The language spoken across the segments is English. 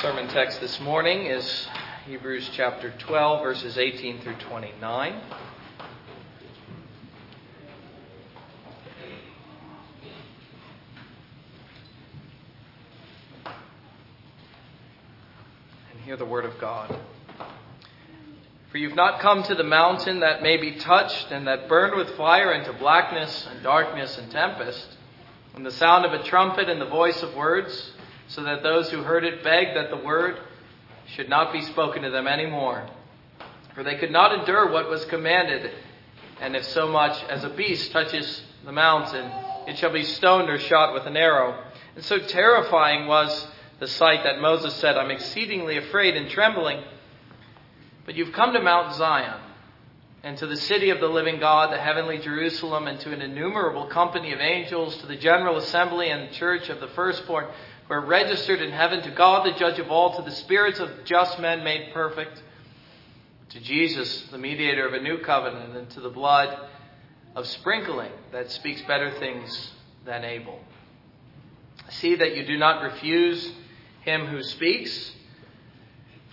sermon text this morning is Hebrews chapter 12, verses 18 through 29. And hear the word of God. For you've not come to the mountain that may be touched and that burned with fire into blackness and darkness and tempest, and the sound of a trumpet and the voice of words so that those who heard it begged that the word should not be spoken to them any more. For they could not endure what was commanded, and if so much as a beast touches the mountain, it shall be stoned or shot with an arrow. And so terrifying was the sight that Moses said, I'm exceedingly afraid and trembling. But you've come to Mount Zion, and to the city of the living God, the heavenly Jerusalem, and to an innumerable company of angels, to the general assembly and church of the firstborn who are registered in heaven, to God the judge of all, to the spirits of just men made perfect, to Jesus, the mediator of a new covenant, and to the blood of sprinkling that speaks better things than Abel. See that you do not refuse him who speaks.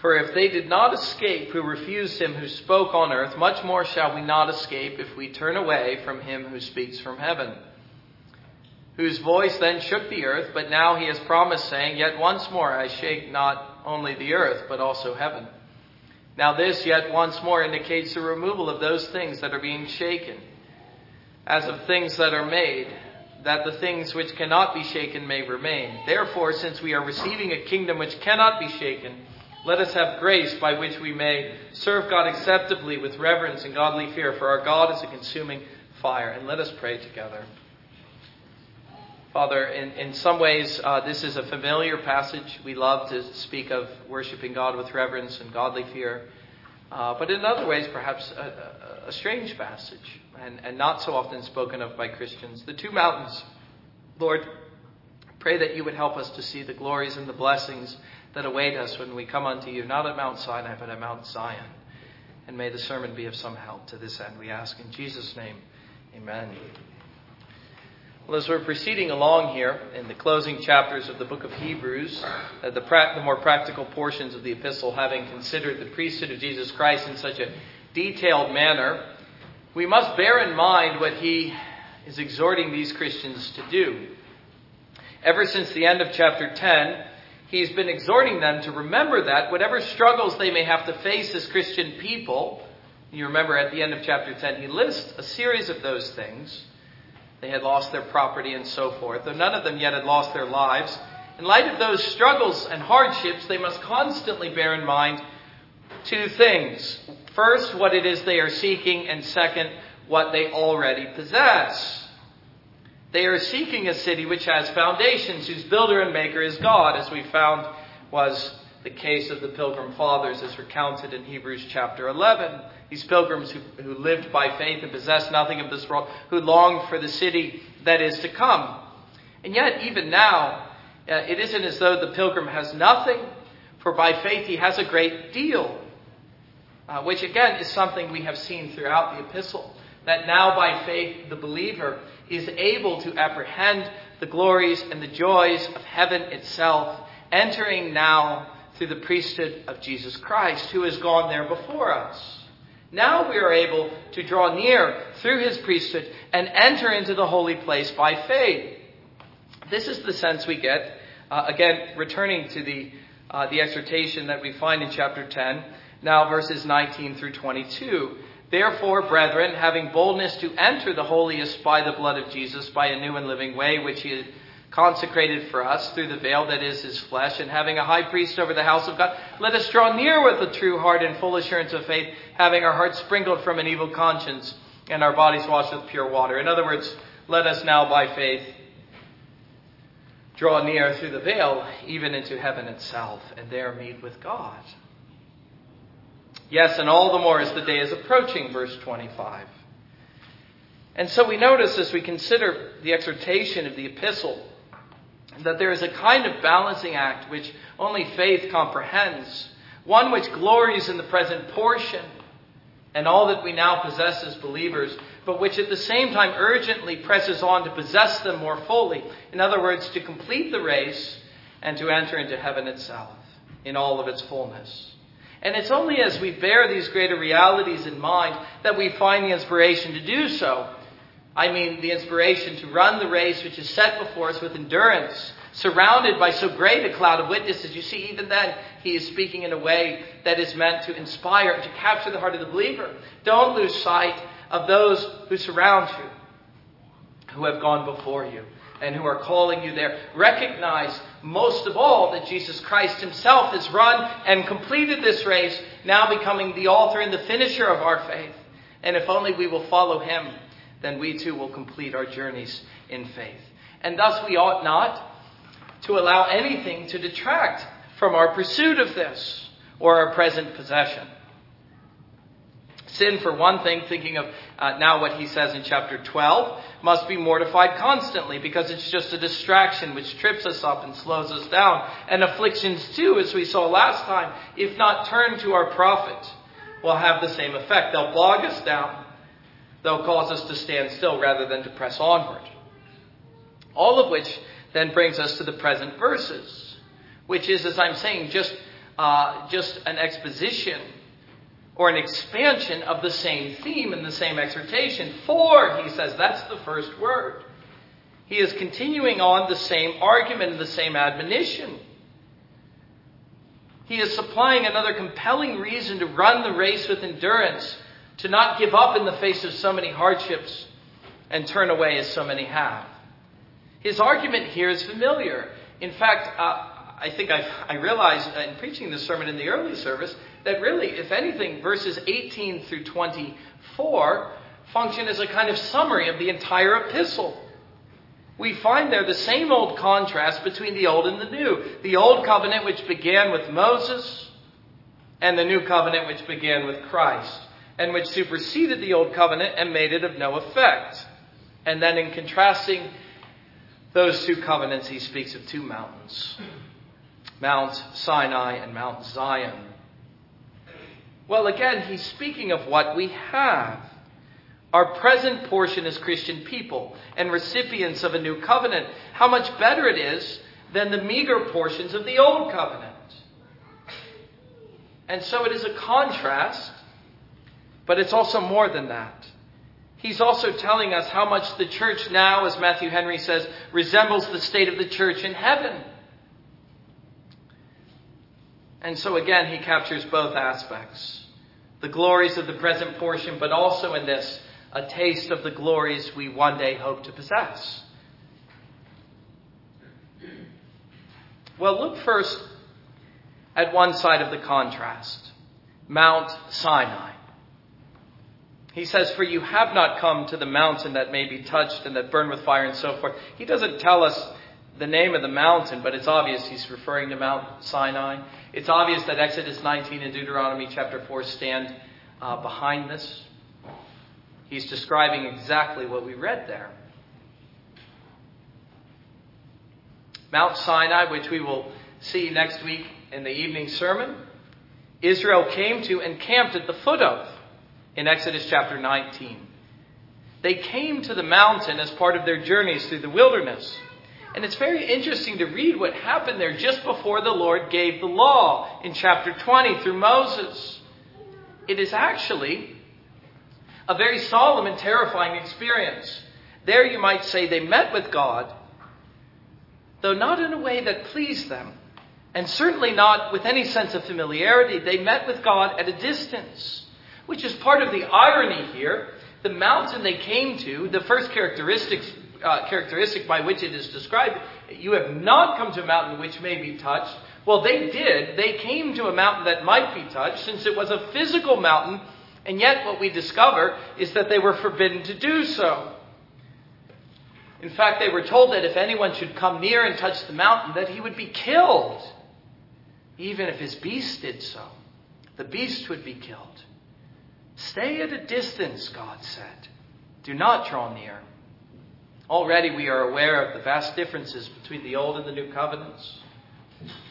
For if they did not escape who refused him who spoke on earth, much more shall we not escape if we turn away from him who speaks from heaven whose voice then shook the earth, but now he has promised, saying, Yet once more I shake not only the earth, but also heaven. Now this yet once more indicates the removal of those things that are being shaken, as of things that are made, that the things which cannot be shaken may remain. Therefore, since we are receiving a kingdom which cannot be shaken, let us have grace by which we may serve God acceptably with reverence and godly fear, for our God is a consuming fire. And let us pray together. Father, in, in some ways, uh, this is a familiar passage. We love to speak of worshiping God with reverence and godly fear. Uh, but in other ways, perhaps a, a, a strange passage and, and not so often spoken of by Christians. The two mountains. Lord, pray that you would help us to see the glories and the blessings that await us when we come unto you, not at Mount Sinai, but at Mount Zion. And may the sermon be of some help to this end, we ask in Jesus' name. Amen. Well, as we're proceeding along here in the closing chapters of the book of Hebrews, uh, the, pra- the, more practical portions of the epistle, having considered the priesthood of Jesus Christ in such a detailed manner, we must bear in mind what he is exhorting these Christians to do. Ever since the end of chapter 10, he's been exhorting them to remember that whatever struggles they may have to face as Christian people, you remember at the end of chapter 10, he lists a series of those things they had lost their property and so forth, though none of them yet had lost their lives. In light of those struggles and hardships, they must constantly bear in mind two things. First, what it is they are seeking, and second, what they already possess. They are seeking a city which has foundations, whose builder and maker is God, as we found was the case of the Pilgrim Fathers as recounted in Hebrews chapter 11. These pilgrims who, who lived by faith and possessed nothing of this world, who longed for the city that is to come. And yet, even now, uh, it isn't as though the pilgrim has nothing, for by faith he has a great deal. Uh, which again is something we have seen throughout the epistle. That now by faith the believer is able to apprehend the glories and the joys of heaven itself, entering now through the priesthood of Jesus Christ, who has gone there before us. Now we are able to draw near through his priesthood and enter into the holy place by faith. This is the sense we get, uh, again, returning to the, uh, the exhortation that we find in chapter 10, now verses 19 through 22. Therefore, brethren, having boldness to enter the holiest by the blood of Jesus, by a new and living way, which he consecrated for us through the veil that is his flesh, and having a high priest over the house of God, let us draw near with a true heart and full assurance of faith, having our hearts sprinkled from an evil conscience and our bodies washed with pure water. In other words, let us now by faith draw near through the veil, even into heaven itself, and there meet with God. Yes, and all the more as the day is approaching, verse 25. And so we notice as we consider the exhortation of the epistle that there is a kind of balancing act which only faith comprehends, one which glories in the present portion and all that we now possess as believers, but which at the same time urgently presses on to possess them more fully. In other words, to complete the race and to enter into heaven itself. in all of its fullness. And it's only as we bear these greater realities in mind that we find the inspiration to do so. I mean, the inspiration to run the race which is set before us with endurance, surrounded by so great a cloud of witnesses. You see, even then, he is speaking in a way that is meant to inspire and to capture the heart of the believer. Don't lose sight of those who surround you, who have gone before you and who are calling you there. Recognize most of all that Jesus Christ himself has run and completed this race, now becoming the author and the finisher of our faith. And if only we will follow him, then we too will complete our journeys in faith. And thus we ought not to allow anything to detract from our pursuit of this or our present possession. Sin, for one thing, thinking of uh, now what he says in chapter 12, must be mortified constantly because it's just a distraction which trips us up and slows us down. And afflictions, too, as we saw last time, if not turned to our profit, will have the same effect. They'll bog us down, they'll cause us to stand still rather than to press onward. All of which then brings us to the present verses, which is, as I'm saying, just, uh, just an exposition or an expansion of the same theme and the same exhortation. For, he says, that's the first word. He is continuing on the same argument and the same admonition. He is supplying another compelling reason to run the race with endurance, to not give up in the face of so many hardships and turn away as so many have. His argument here is familiar. In fact, uh, I think I've, I realized in preaching this sermon in the early service that really, if anything, verses 18 through 24 function as a kind of summary of the entire epistle. We find there the same old contrast between the old and the new. The old covenant, which began with Moses, and the new covenant, which began with Christ, and which superseded the old covenant and made it of no effect. And then in contrasting those two covenants, he speaks of two mountains Mount Sinai and Mount Zion. Well, again, he's speaking of what we have. Our present portion as Christian people and recipients of a new covenant. How much better it is than the meager portions of the old covenant. And so it is a contrast, but it's also more than that. He's also telling us how much the church now, as Matthew Henry says, resembles the state of the church in heaven. And so again, he captures both aspects the glories of the present portion, but also in this, a taste of the glories we one day hope to possess. Well, look first at one side of the contrast Mount Sinai. He says, For you have not come to the mountain that may be touched and that burn with fire and so forth. He doesn't tell us the name of the mountain, but it's obvious he's referring to Mount Sinai. It's obvious that Exodus 19 and Deuteronomy chapter 4 stand uh, behind this. He's describing exactly what we read there. Mount Sinai, which we will see next week in the evening sermon, Israel came to and camped at the foot of in Exodus chapter 19. They came to the mountain as part of their journeys through the wilderness. And it's very interesting to read what happened there just before the Lord gave the law in chapter 20 through Moses. It is actually a very solemn and terrifying experience. There you might say they met with God, though not in a way that pleased them, and certainly not with any sense of familiarity. They met with God at a distance, which is part of the irony here. The mountain they came to, the first characteristics uh, characteristic by which it is described. You have not come to a mountain which may be touched. Well, they did. They came to a mountain that might be touched since it was a physical mountain, and yet what we discover is that they were forbidden to do so. In fact, they were told that if anyone should come near and touch the mountain, that he would be killed, even if his beast did so. The beast would be killed. Stay at a distance, God said. Do not draw near. Already we are aware of the vast differences between the Old and the New Covenants.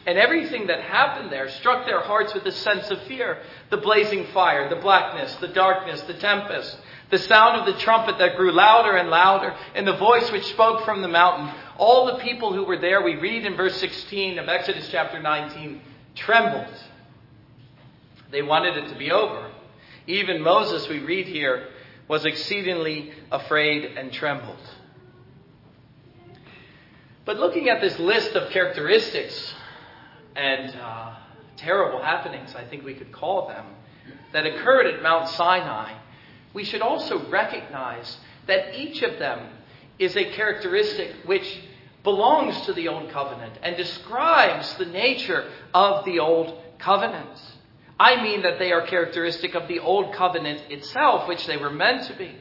And everything that happened there struck their hearts with a sense of fear. The blazing fire, the blackness, the darkness, the tempest, the sound of the trumpet that grew louder and louder, and the voice which spoke from the mountain. All the people who were there, we read in verse 16 of Exodus chapter 19, trembled. They wanted it to be over. Even Moses, we read here, was exceedingly afraid and trembled. But looking at this list of characteristics and uh, terrible happenings, I think we could call them, that occurred at Mount Sinai, we should also recognize that each of them is a characteristic which belongs to the Old Covenant and describes the nature of the Old Covenant. I mean that they are characteristic of the Old Covenant itself, which they were meant to be.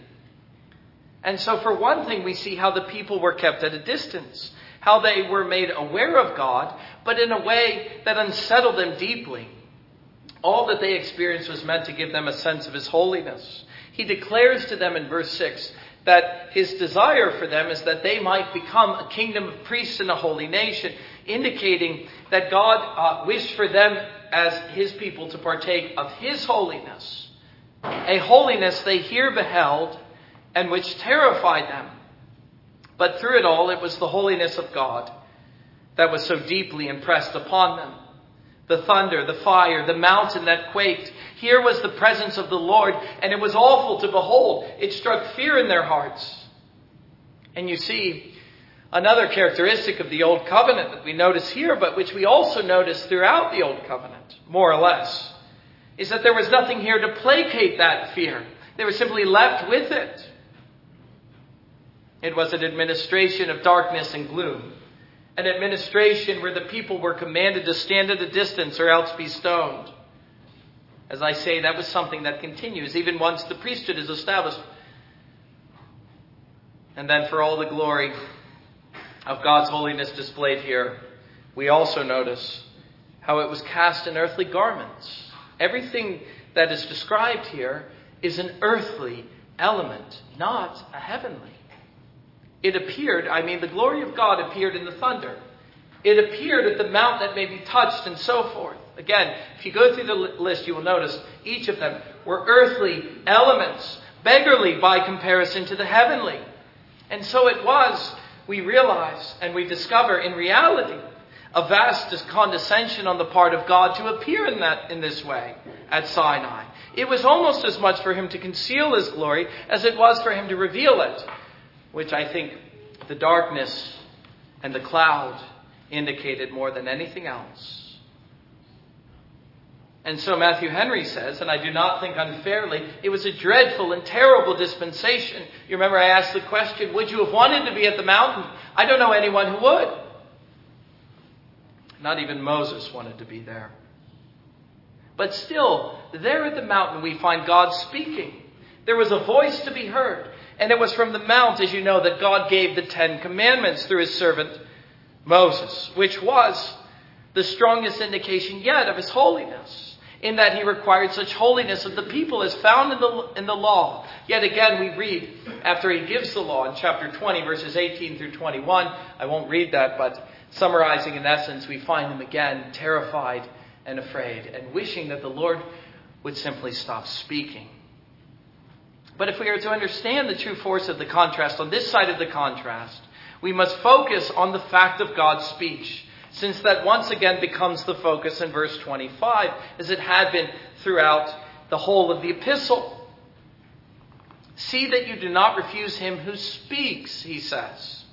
And so, for one thing, we see how the people were kept at a distance, how they were made aware of God, but in a way that unsettled them deeply. All that they experienced was meant to give them a sense of His holiness. He declares to them in verse 6 that His desire for them is that they might become a kingdom of priests and a holy nation, indicating that God uh, wished for them as his people to partake of his holiness, a holiness they here beheld and which terrified them. But through it all, it was the holiness of God that was so deeply impressed upon them. The thunder, the fire, the mountain that quaked. Here was the presence of the Lord, and it was awful to behold. It struck fear in their hearts. And you see, Another characteristic of the Old Covenant that we notice here, but which we also notice throughout the Old Covenant, more or less, is that there was nothing here to placate that fear. They were simply left with it. It was an administration of darkness and gloom, an administration where the people were commanded to stand at a distance or else be stoned. As I say, that was something that continues even once the priesthood is established. And then for all the glory of God's holiness displayed here, we also notice how it was cast in earthly garments. Everything that is described here is an earthly element, not a heavenly. It appeared, I mean, the glory of God appeared in the thunder. It appeared at the mount that may be touched and so forth. Again, if you go through the list, you will notice each of them were earthly elements, beggarly by comparison to the heavenly. And so it was we realize and we discover in reality a vast condescension on the part of God to appear in that in this way at Sinai. It was almost as much for him to conceal his glory as it was for him to reveal it, which I think the darkness and the cloud indicated more than anything else. And so Matthew Henry says, and I do not think unfairly, it was a dreadful and terrible dispensation. You remember I asked the question, would you have wanted to be at the mountain? I don't know anyone who would. Not even Moses wanted to be there. But still, there at the mountain we find God speaking. There was a voice to be heard. And it was from the mount, as you know, that God gave the Ten Commandments through his servant Moses, which was the strongest indication yet of his holiness in that he required such holiness of the people as found in the, in the law. Yet again, we read after he gives the law in chapter 20, verses 18 through 21. I won't read that, but summarizing in essence, we find him again terrified and afraid and wishing that the Lord would simply stop speaking. But if we are to understand the true force of the contrast on this side of the contrast, we must focus on the fact of God's speech since that once again becomes the focus in verse 25, as it had been throughout the whole of the epistle. See that you do not refuse him who speaks, he says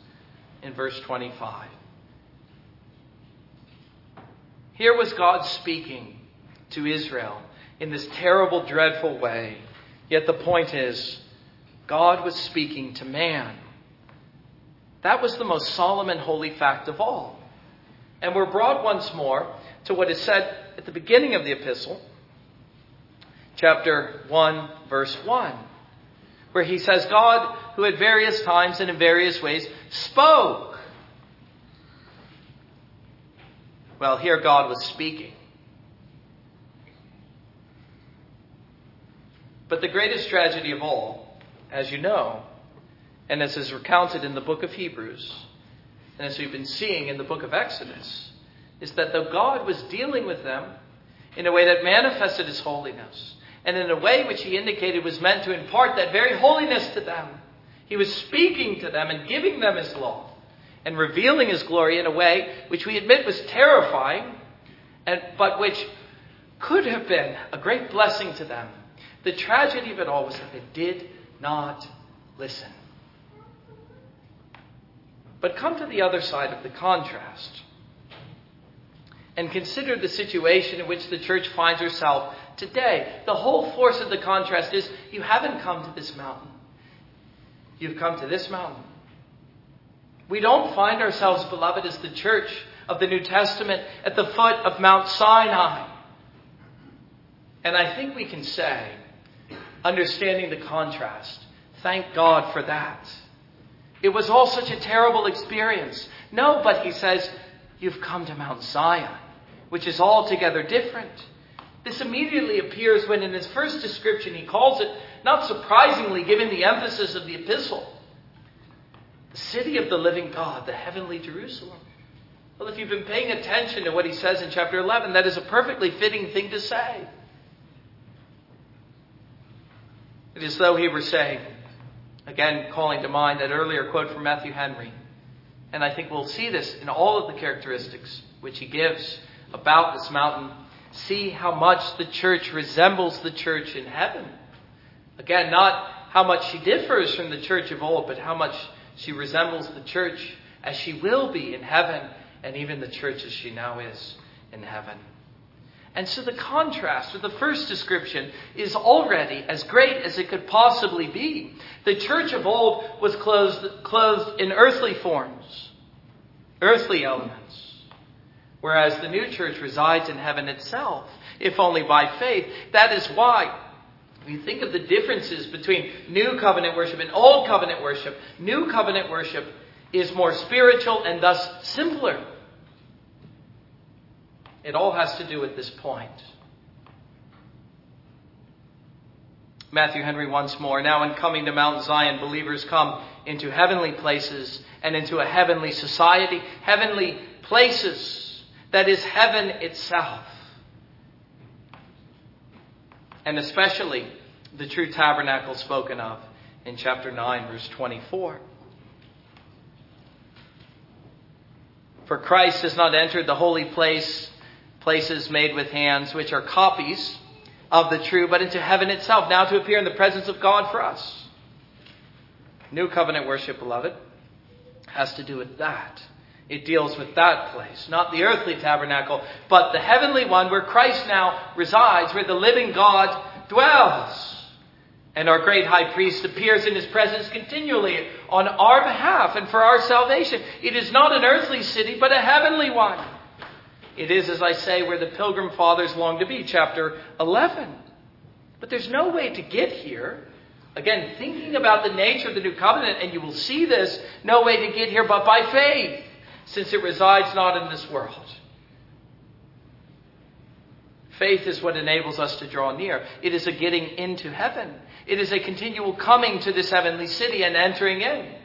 in verse 25. Here was God speaking to Israel in this terrible, dreadful way. Yet the point is, God was speaking to man. That was the most solemn and holy fact of all. And we're brought once more to what is said at the beginning of the epistle, chapter 1, verse 1, where he says, God, who at various times and in various ways spoke. Well, here God was speaking. But the greatest tragedy of all, as you know, and as is recounted in the book of Hebrews, and as we've been seeing in the book of Exodus, is that though God was dealing with them in a way that manifested his holiness, and in a way which he indicated was meant to impart that very holiness to them, he was speaking to them and giving them his law and revealing his glory in a way which we admit was terrifying and, but which could have been a great blessing to them. The tragedy of it all was that they did not listen. But come to the other side of the contrast and consider the situation in which the church finds herself today. The whole force of the contrast is you haven't come to this mountain, you've come to this mountain. We don't find ourselves, beloved, as the church of the New Testament at the foot of Mount Sinai. And I think we can say, understanding the contrast, thank God for that. It was all such a terrible experience. No, but he says, you've come to Mount Zion, which is altogether different. This immediately appears when, in his first description, he calls it, not surprisingly, given the emphasis of the epistle, the city of the living God, the heavenly Jerusalem. Well, if you've been paying attention to what he says in chapter 11, that is a perfectly fitting thing to say. It is though he were saying, again, calling to mind that earlier quote from Matthew Henry. And I think we'll see this in all of the characteristics which he gives about this mountain. See how much the church resembles the church in heaven. Again, not how much she differs from the church of old, but how much she resembles the church as she will be in heaven, and even the church as she now is in heaven. And so the contrast with the first description is already as great as it could possibly be. The church of old was clothed, clothed in earthly forms, earthly elements, whereas the new church resides in heaven itself, if only by faith. That is why we think of the differences between new covenant worship and old covenant worship. New covenant worship is more spiritual and thus simpler. It all has to do with this point. Matthew Henry once more. Now, in coming to Mount Zion, believers come into heavenly places and into a heavenly society, heavenly places that is heaven itself. And especially the true tabernacle spoken of in chapter 9, verse 24. For Christ has not entered the holy place places made with hands, which are copies of the true, but into heaven itself, now to appear in the presence of God for us. New covenant worship, beloved, has to do with that. It deals with that place, not the earthly tabernacle, but the heavenly one where Christ now resides, where the living God dwells. And our great high priest appears in his presence continually on our behalf and for our salvation. It is not an earthly city, but a heavenly one. It is, as I say, where the pilgrim fathers long to be, chapter 11. But there's no way to get here. Again, thinking about the nature of the new covenant, and you will see this, no way to get here but by faith, since it resides not in this world. Faith is what enables us to draw near. It is a getting into heaven. It is a continual coming to this heavenly city and entering in.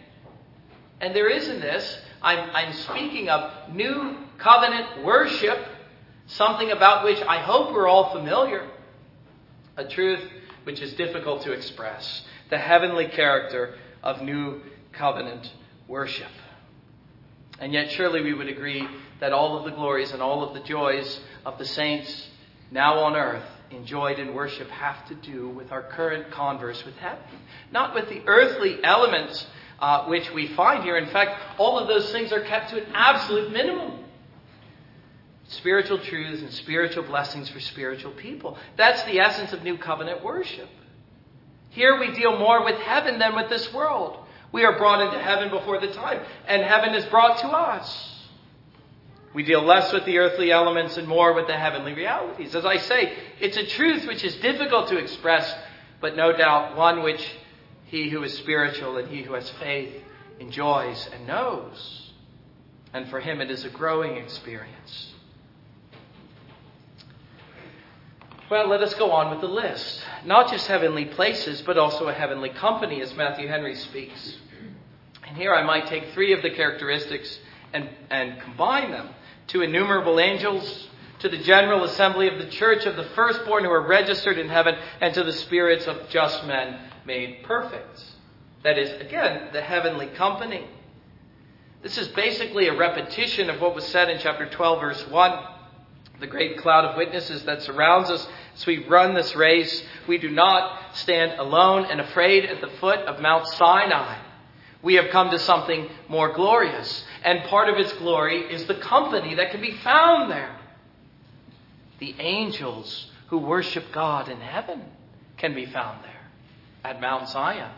And there is in this, I'm, I'm speaking of new covenant worship, something about which I hope we're all familiar, a truth which is difficult to express the heavenly character of new covenant worship. And yet, surely we would agree that all of the glories and all of the joys of the saints now on earth enjoyed in worship have to do with our current converse with heaven, not with the earthly elements uh, which we find here. In fact, all of those things are kept to an absolute minimum spiritual truths and spiritual blessings for spiritual people. That's the essence of New Covenant worship. Here we deal more with heaven than with this world. We are brought into heaven before the time, and heaven is brought to us. We deal less with the earthly elements and more with the heavenly realities. As I say, it's a truth which is difficult to express, but no doubt one which he who is spiritual and he who has faith enjoys and knows. And for him, it is a growing experience. Well, let us go on with the list. Not just heavenly places, but also a heavenly company, as Matthew Henry speaks. And here I might take three of the characteristics and, and combine them to innumerable angels, to the general assembly of the church of the firstborn who are registered in heaven, and to the spirits of just men made perfect. That is, again, the heavenly company. This is basically a repetition of what was said in chapter 12, verse 1 The great cloud of witnesses that surrounds us as we run this race, we do not stand alone and afraid at the foot of Mount Sinai. We have come to something more glorious, and part of its glory is the company that can be found there. The angels who worship God in heaven can be found there at Mount Zion,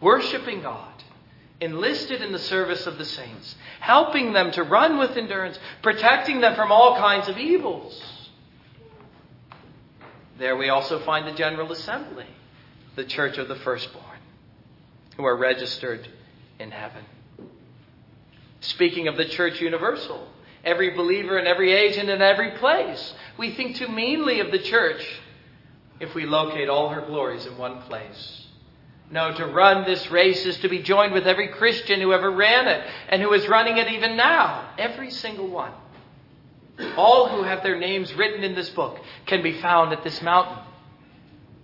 worshiping God, enlisted in the service of the saints, helping them to run with endurance, protecting them from all kinds of evils. There we also find the General Assembly, the church of the firstborn, who are registered in heaven. Speaking of the church universal, every believer in every age and in every place, we think too meanly of the church if we locate all her glories in one place. No, to run this race is to be joined with every Christian who ever ran it and who is running it even now. Every single one. All who have their names written in this book can be found at this mountain.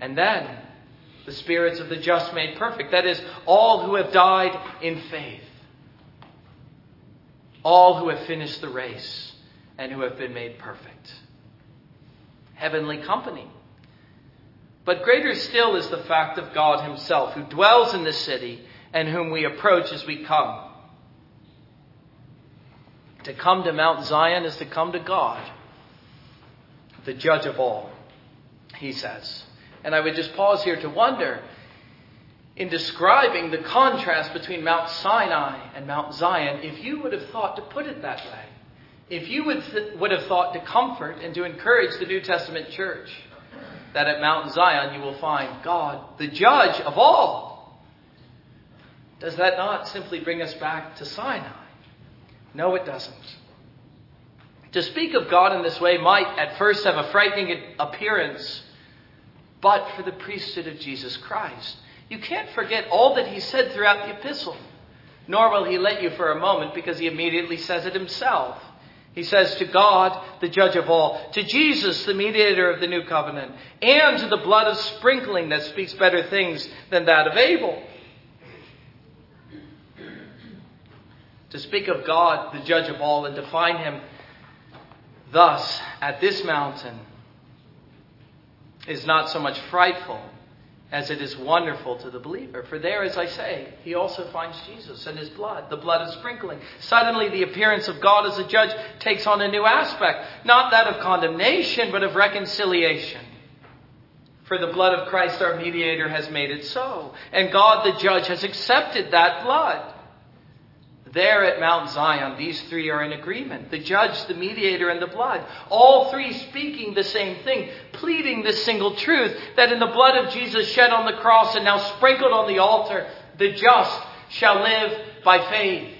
And then, the spirits of the just made perfect. That is, all who have died in faith. All who have finished the race and who have been made perfect. Heavenly company. But greater still is the fact of God Himself, who dwells in the city and whom we approach as we come. To come to Mount Zion is to come to God, the judge of all, he says. And I would just pause here to wonder in describing the contrast between Mount Sinai and Mount Zion, if you would have thought to put it that way, if you would, th- would have thought to comfort and to encourage the New Testament church that at Mount Zion you will find God, the judge of all, does that not simply bring us back to Sinai? No, it doesn't. To speak of God in this way might at first have a frightening appearance, but for the priesthood of Jesus Christ. You can't forget all that he said throughout the epistle, nor will he let you for a moment because he immediately says it himself. He says to God, the judge of all, to Jesus, the mediator of the new covenant, and to the blood of sprinkling that speaks better things than that of Abel. To speak of God, the judge of all, and define him thus at this mountain is not so much frightful as it is wonderful to the believer. For there, as I say, he also finds Jesus and his blood, the blood of sprinkling. Suddenly, the appearance of God as a judge takes on a new aspect, not that of condemnation, but of reconciliation. For the blood of Christ, our mediator, has made it so. And God, the judge, has accepted that blood. There at Mount Zion, these three are in agreement the judge, the mediator, and the blood. All three speaking the same thing, pleading this single truth that in the blood of Jesus shed on the cross and now sprinkled on the altar, the just shall live by faith.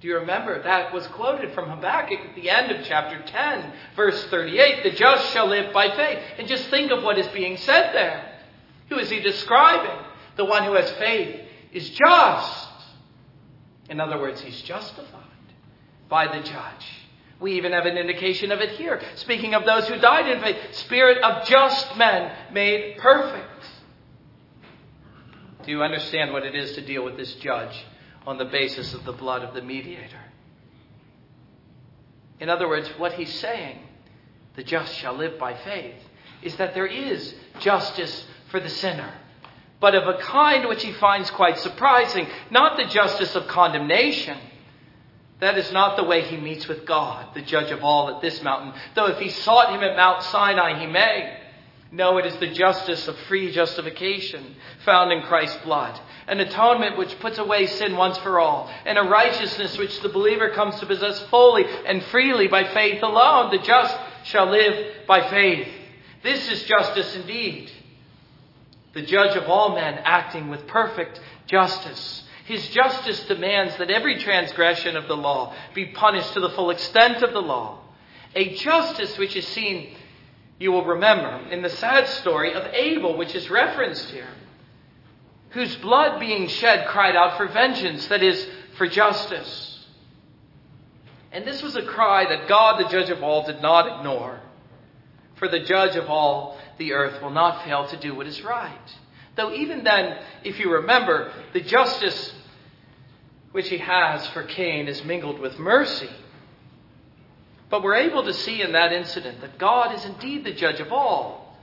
Do you remember? That was quoted from Habakkuk at the end of chapter 10, verse 38. The just shall live by faith. And just think of what is being said there. Who is he describing? The one who has faith is just. In other words, he's justified by the judge. We even have an indication of it here. Speaking of those who died in faith, spirit of just men made perfect. Do you understand what it is to deal with this judge on the basis of the blood of the mediator? In other words, what he's saying, the just shall live by faith, is that there is justice for the sinner but of a kind which he finds quite surprising, not the justice of condemnation. That is not the way he meets with God, the judge of all at this mountain. Though if he sought him at Mount Sinai, he may. No, it is the justice of free justification found in Christ's blood. An atonement which puts away sin once for all. And a righteousness which the believer comes to possess fully and freely by faith alone. The just shall live by faith. This is justice indeed the judge of all men, acting with perfect justice. His justice demands that every transgression of the law be punished to the full extent of the law. A justice which is seen, you will remember, in the sad story of Abel, which is referenced here, whose blood being shed cried out for vengeance, that is, for justice. And this was a cry that God, the judge of all, did not ignore. For the judge of all the earth will not fail to do what is right. Though even then, if you remember, the justice which he has for Cain is mingled with mercy. But we're able to see in that incident that God is indeed the judge of all.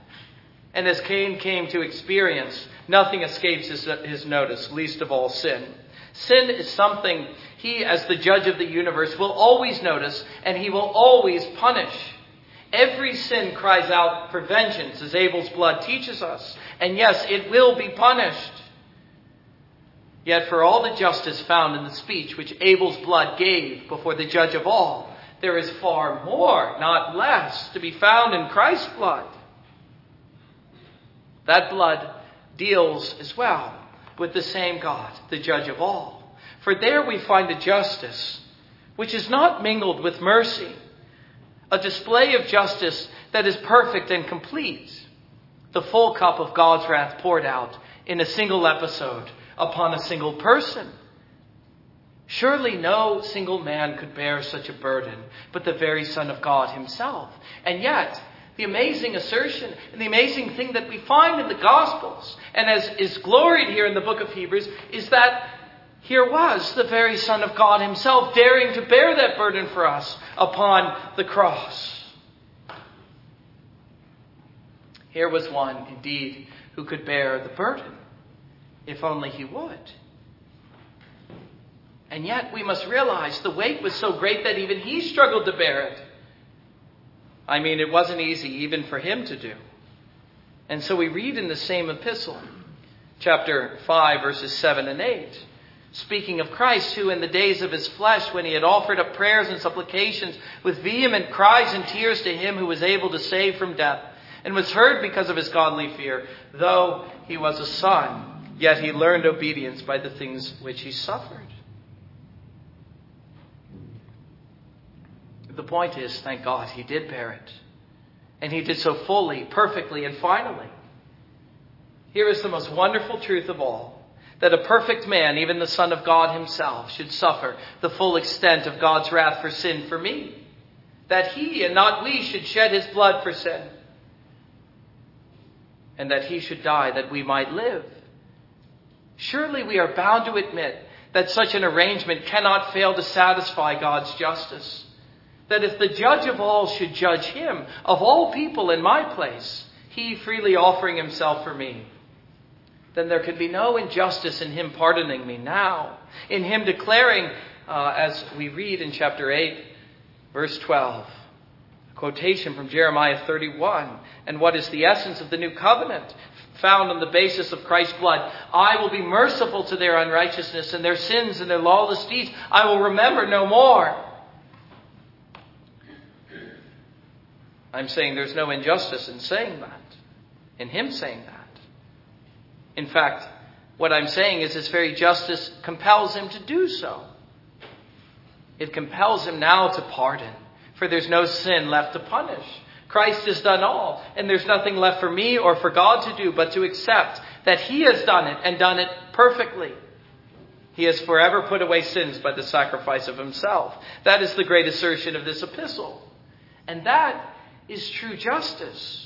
And as Cain came to experience, nothing escapes his, his notice, least of all sin. Sin is something he, as the judge of the universe, will always notice and he will always punish. Every sin cries out for vengeance, as Abel's blood teaches us. And yes, it will be punished. Yet, for all the justice found in the speech which Abel's blood gave before the judge of all, there is far more, not less, to be found in Christ's blood. That blood deals as well with the same God, the judge of all. For there we find a justice which is not mingled with mercy, a display of justice that is perfect and complete, the full cup of God's wrath poured out in a single episode upon a single person. Surely no single man could bear such a burden, but the very Son of God himself. And yet, the amazing assertion and the amazing thing that we find in the Gospels, and as is gloried here in the book of Hebrews, is that here was the very Son of God Himself daring to bear that burden for us upon the cross. Here was one, indeed, who could bear the burden, if only He would. And yet we must realize the weight was so great that even He struggled to bear it. I mean, it wasn't easy even for him to do. And so we read in the same epistle, chapter 5, verses 7 and 8, speaking of Christ, who in the days of his flesh, when he had offered up prayers and supplications with vehement cries and tears to him who was able to save from death, and was heard because of his godly fear, though he was a son, yet he learned obedience by the things which he suffered. The point is, thank God, he did bear it. And he did so fully, perfectly, and finally. Here is the most wonderful truth of all that a perfect man, even the Son of God himself, should suffer the full extent of God's wrath for sin for me. That he and not we should shed his blood for sin. And that he should die that we might live. Surely we are bound to admit that such an arrangement cannot fail to satisfy God's justice that if the judge of all should judge him, of all people in my place, he freely offering himself for me, then there could be no injustice in him pardoning me now, in him declaring, uh, as we read in chapter 8, verse 12, a quotation from Jeremiah 31, and what is the essence of the new covenant? Found on the basis of Christ's blood. I will be merciful to their unrighteousness and their sins and their lawless deeds. I will remember no more. I'm saying there's no injustice in saying that, in him saying that. In fact, what I'm saying is his very justice compels him to do so. It compels him now to pardon, for there's no sin left to punish. Christ has done all, and there's nothing left for me or for God to do but to accept that he has done it and done it perfectly. He has forever put away sins by the sacrifice of himself. That is the great assertion of this epistle. And that is true justice.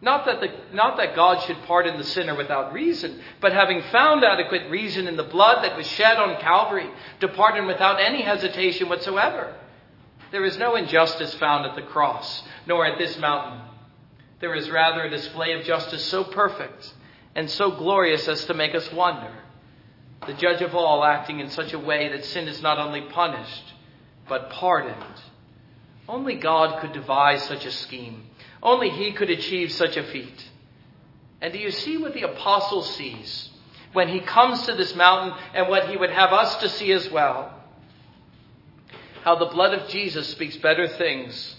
Not that, the, not that God should pardon the sinner without reason, but having found adequate reason in the blood that was shed on Calvary to pardon without any hesitation whatsoever. There is no injustice found at the cross, nor at this mountain. There is rather a display of justice so perfect and so glorious as to make us wonder. The judge of all acting in such a way that sin is not only punished, but pardoned only God could devise such a scheme. Only He could achieve such a feat. And do you see what the apostle sees when he comes to this mountain and what he would have us to see as well? How the blood of Jesus speaks better things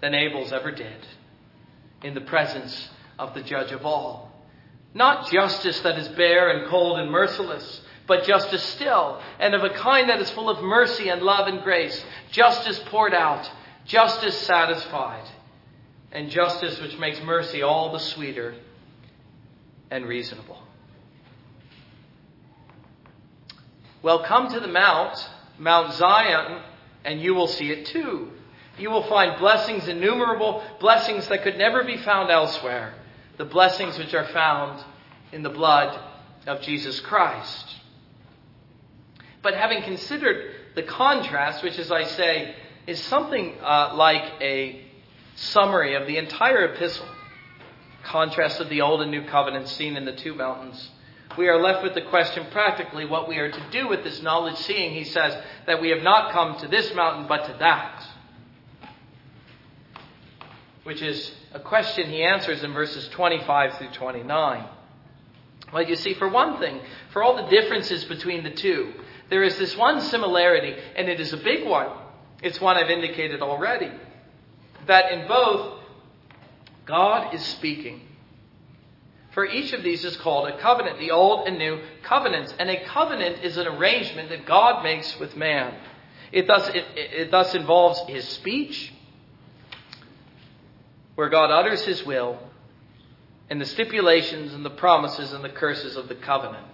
than Abel's ever did in the presence of the judge of all. Not justice that is bare and cold and merciless, but justice still, and of a kind that is full of mercy and love and grace. Justice poured out justice satisfied, and justice which makes mercy all the sweeter and reasonable. Well, come to the Mount, Mount Zion, and you will see it too. You will find blessings innumerable, blessings that could never be found elsewhere, the blessings which are found in the blood of Jesus Christ. But having considered the contrast, which, as I say, is something uh, like a summary of the entire epistle. Contrast of the Old and New Covenant seen in the two mountains. We are left with the question practically what we are to do with this knowledge, seeing he says that we have not come to this mountain but to that. Which is a question he answers in verses 25 through 29. Well, you see, for one thing, for all the differences between the two, there is this one similarity, and it is a big one. It's one I've indicated already. That in both, God is speaking. For each of these is called a covenant, the old and new covenants. And a covenant is an arrangement that God makes with man. It thus, it, it thus involves his speech, where God utters his will, and the stipulations and the promises and the curses of the covenant.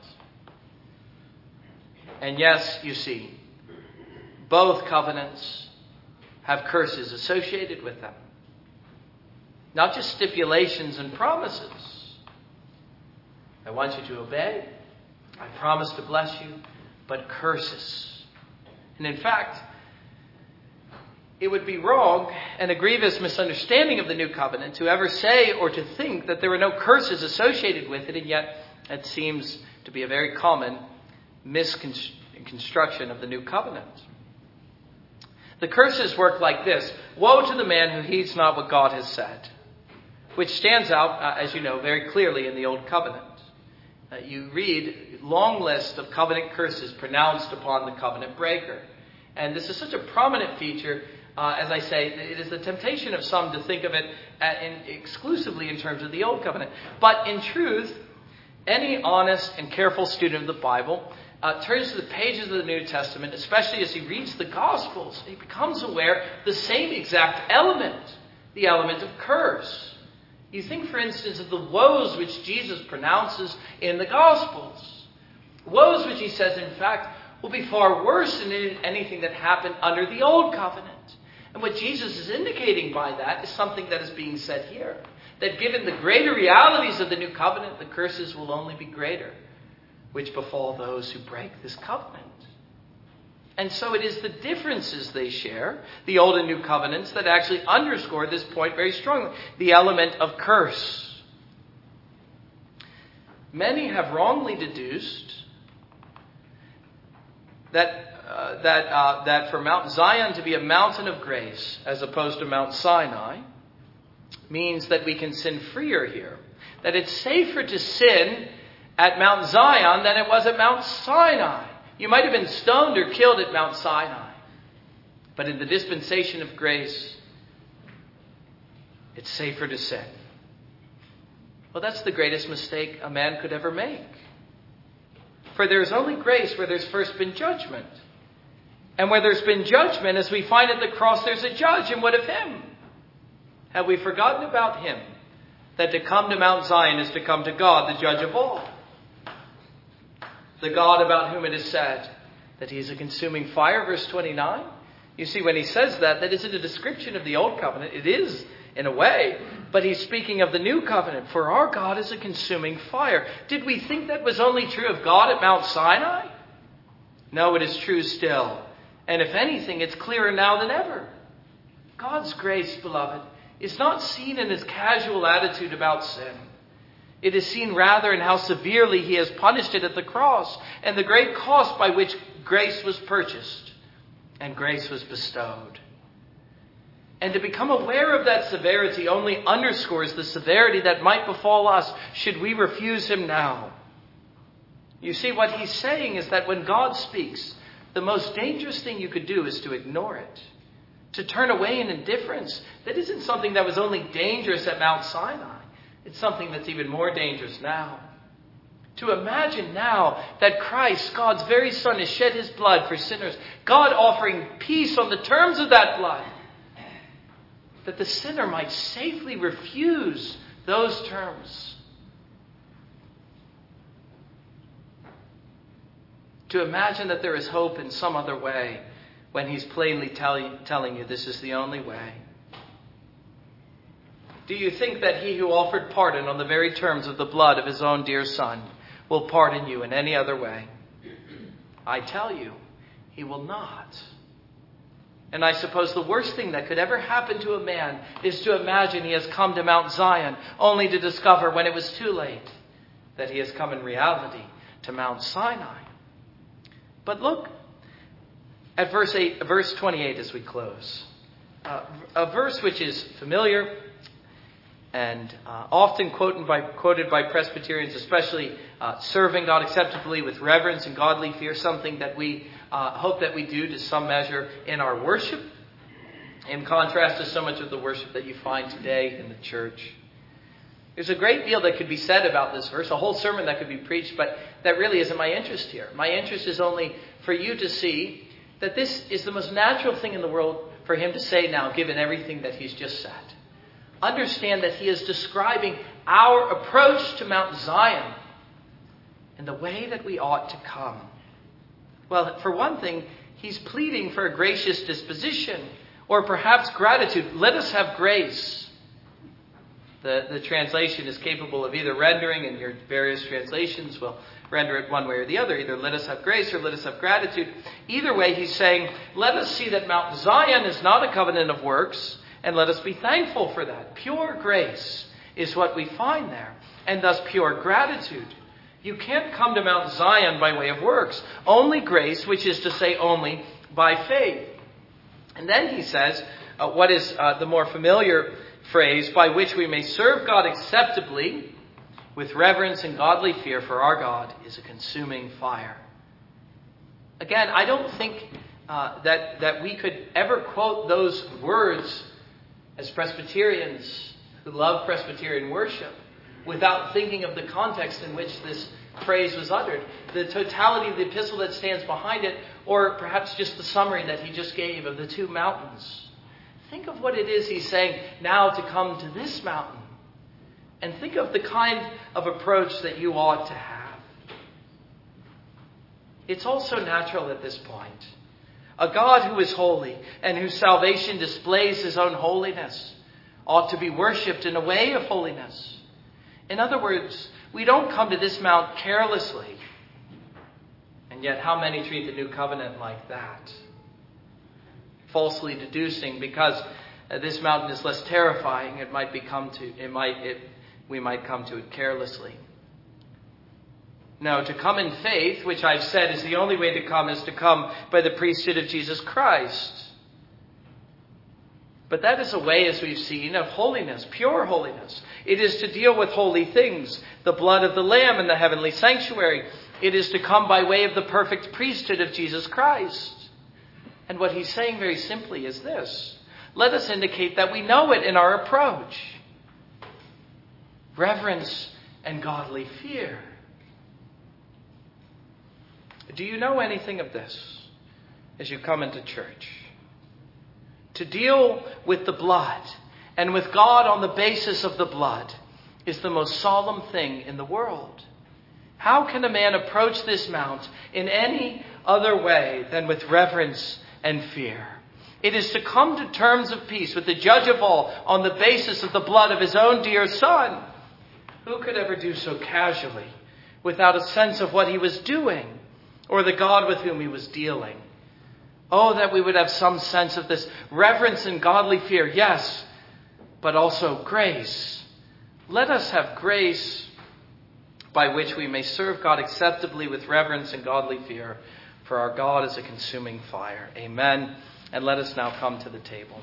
And yes, you see, both covenants have curses associated with them. Not just stipulations and promises. I want you to obey. I promise to bless you, but curses. And in fact, it would be wrong and a grievous misunderstanding of the new covenant to ever say or to think that there were no curses associated with it, and yet it seems to be a very common misconstruction of the new covenant. The curses work like this Woe to the man who heeds not what God has said, which stands out, uh, as you know, very clearly in the Old Covenant. Uh, you read long list of covenant curses pronounced upon the covenant breaker. And this is such a prominent feature uh, as I say, it is the temptation of some to think of it in, exclusively in terms of the Old Covenant. But in truth, any honest and careful student of the Bible uh, turns to the pages of the New Testament, especially as he reads the Gospels, he becomes aware the same exact element, the element of curse. You think, for instance, of the woes which Jesus pronounces in the Gospels. Woes which he says, in fact, will be far worse than anything that happened under the Old Covenant. And what Jesus is indicating by that is something that is being said here. That given the greater realities of the new covenant, the curses will only be greater, which befall those who break this covenant. And so it is the differences they share, the old and new covenants, that actually underscore this point very strongly the element of curse. Many have wrongly deduced that uh, that, uh, that for Mount Zion to be a mountain of grace as opposed to Mount Sinai means that we can sin freer here. That it's safer to sin at Mount Zion than it was at Mount Sinai. You might have been stoned or killed at Mount Sinai. But in the dispensation of grace, it's safer to sin. Well, that's the greatest mistake a man could ever make. For there is only grace where there's first been judgment. And where there's been judgment, as we find at the cross, there's a judge. And what of him? Have we forgotten about him? That to come to Mount Zion is to come to God, the judge of all. The God about whom it is said that he is a consuming fire, verse 29. You see, when he says that, that isn't a description of the old covenant. It is, in a way, but he's speaking of the new covenant. For our God is a consuming fire. Did we think that was only true of God at Mount Sinai? No, it is true still. And if anything, it's clearer now than ever. God's grace, beloved, is not seen in his casual attitude about sin. It is seen rather in how severely he has punished it at the cross and the great cost by which grace was purchased and grace was bestowed. And to become aware of that severity only underscores the severity that might befall us should we refuse him now. You see, what he's saying is that when God speaks, the most dangerous thing you could do is to ignore it, to turn away in indifference. That isn't something that was only dangerous at Mount Sinai, it's something that's even more dangerous now. To imagine now that Christ, God's very Son, has shed his blood for sinners, God offering peace on the terms of that blood, that the sinner might safely refuse those terms to imagine that there is hope in some other way when he's plainly tell, telling you this is the only way? Do you think that he who offered pardon on the very terms of the blood of his own dear son will pardon you in any other way? I tell you, he will not. And I suppose the worst thing that could ever happen to a man is to imagine he has come to Mount Zion only to discover when it was too late that he has come in reality to Mount Sinai. But look at verse, eight, verse 28 as we close. Uh, a verse which is familiar and uh, often quoted by, quoted by Presbyterians, especially uh, serving God acceptably with reverence and godly fear, something that we uh, hope that we do to some measure in our worship, in contrast to so much of the worship that you find today in the church. There's a great deal that could be said about this verse, a whole sermon that could be preached, but that really isn't my interest here. My interest is only for you to see that this is the most natural thing in the world for him to say now, given everything that he's just said. Understand that he is describing our approach to Mount Zion and the way that we ought to come. Well, for one thing, he's pleading for a gracious disposition or perhaps gratitude. Let us have grace. The, the translation is capable of either rendering, and your various translations will render it one way or the other. Either let us have grace or let us have gratitude. Either way, he's saying, let us see that Mount Zion is not a covenant of works, and let us be thankful for that. Pure grace is what we find there, and thus pure gratitude. You can't come to Mount Zion by way of works. Only grace, which is to say, only by faith. And then he says, uh, what is uh, the more familiar phrase, by which we may serve God acceptably with reverence and godly fear, for our God is a consuming fire. Again, I don't think uh, that, that we could ever quote those words as Presbyterians who love Presbyterian worship without thinking of the context in which this phrase was uttered, the totality of the epistle that stands behind it, or perhaps just the summary that he just gave of the two mountains. Think of what it is he's saying now to come to this mountain. And think of the kind of approach that you ought to have. It's also natural at this point. A God who is holy and whose salvation displays his own holiness ought to be worshipped in a way of holiness. In other words, we don't come to this mount carelessly. And yet, how many treat the new covenant like that? Falsely deducing because uh, this mountain is less terrifying, it might become to it might it, we might come to it carelessly. No, to come in faith, which I've said is the only way to come, is to come by the priesthood of Jesus Christ. But that is a way, as we've seen, of holiness, pure holiness. It is to deal with holy things, the blood of the Lamb in the heavenly sanctuary. It is to come by way of the perfect priesthood of Jesus Christ. And what he's saying very simply is this let us indicate that we know it in our approach reverence and godly fear. Do you know anything of this as you come into church? To deal with the blood and with God on the basis of the blood is the most solemn thing in the world. How can a man approach this mount in any other way than with reverence and fear? It is to come to terms of peace with the judge of all on the basis of the blood of his own dear son. Who could ever do so casually without a sense of what he was doing or the God with whom he was dealing? Oh, that we would have some sense of this reverence and godly fear, yes, but also grace. Let us have grace by which we may serve God acceptably with reverence and godly fear, for our God is a consuming fire. Amen. And let us now come to the table.